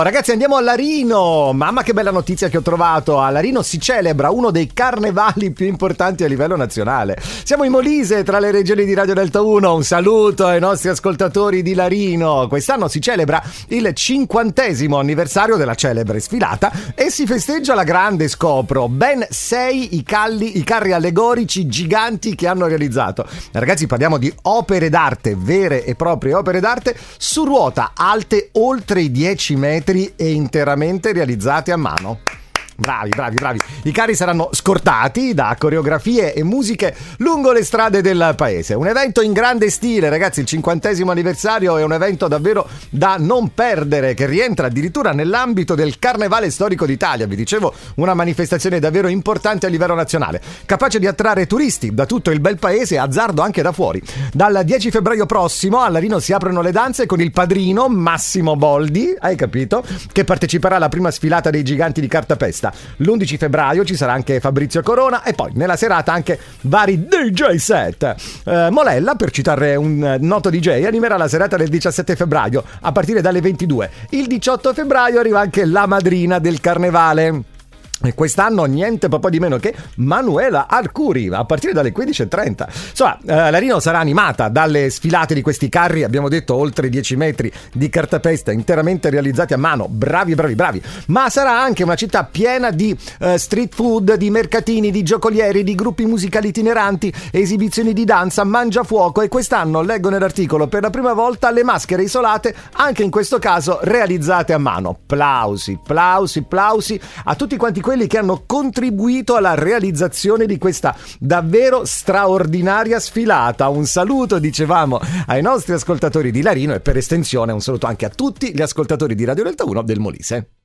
Ragazzi andiamo a Larino, mamma che bella notizia che ho trovato, a Larino si celebra uno dei carnevali più importanti a livello nazionale. Siamo in Molise tra le regioni di Radio Delta 1, un saluto ai nostri ascoltatori di Larino. Quest'anno si celebra il cinquantesimo anniversario della celebre sfilata e si festeggia la grande scopro, ben sei i, calli, i carri allegorici giganti che hanno realizzato. Ragazzi parliamo di opere d'arte, vere e proprie opere d'arte su ruota alte oltre i 10 metri metri e interamente realizzati a mano. Bravi, bravi, bravi. I carri saranno scortati da coreografie e musiche lungo le strade del paese. Un evento in grande stile, ragazzi. Il cinquantesimo anniversario è un evento davvero da non perdere, che rientra addirittura nell'ambito del Carnevale Storico d'Italia. Vi dicevo, una manifestazione davvero importante a livello nazionale, capace di attrarre turisti da tutto il bel paese e azzardo anche da fuori. Dal 10 febbraio prossimo a Larino si aprono le danze con il padrino Massimo Boldi, hai capito? Che parteciperà alla prima sfilata dei giganti di cartapesta serata. L'11 febbraio ci sarà anche Fabrizio Corona e poi nella serata anche vari DJ set. Eh, Molella, per citare un noto DJ, animerà la serata del 17 febbraio a partire dalle 22. Il 18 febbraio arriva anche la madrina del carnevale. E quest'anno niente po' di meno che Manuela Arcuri a partire dalle 15.30. Insomma, eh, Larino sarà animata dalle sfilate di questi carri, abbiamo detto oltre 10 metri di cartapesta interamente realizzati a mano. Bravi, bravi, bravi. Ma sarà anche una città piena di eh, street food, di mercatini, di giocolieri, di gruppi musicali itineranti, esibizioni di danza, mangiafuoco e quest'anno leggo nell'articolo per la prima volta le maschere isolate, anche in questo caso realizzate a mano. Plausi, plausi, plausi a tutti quanti quelli che hanno contribuito alla realizzazione di questa davvero straordinaria sfilata. Un saluto, dicevamo, ai nostri ascoltatori di Larino e per estensione un saluto anche a tutti gli ascoltatori di Radio Delta 1 del Molise.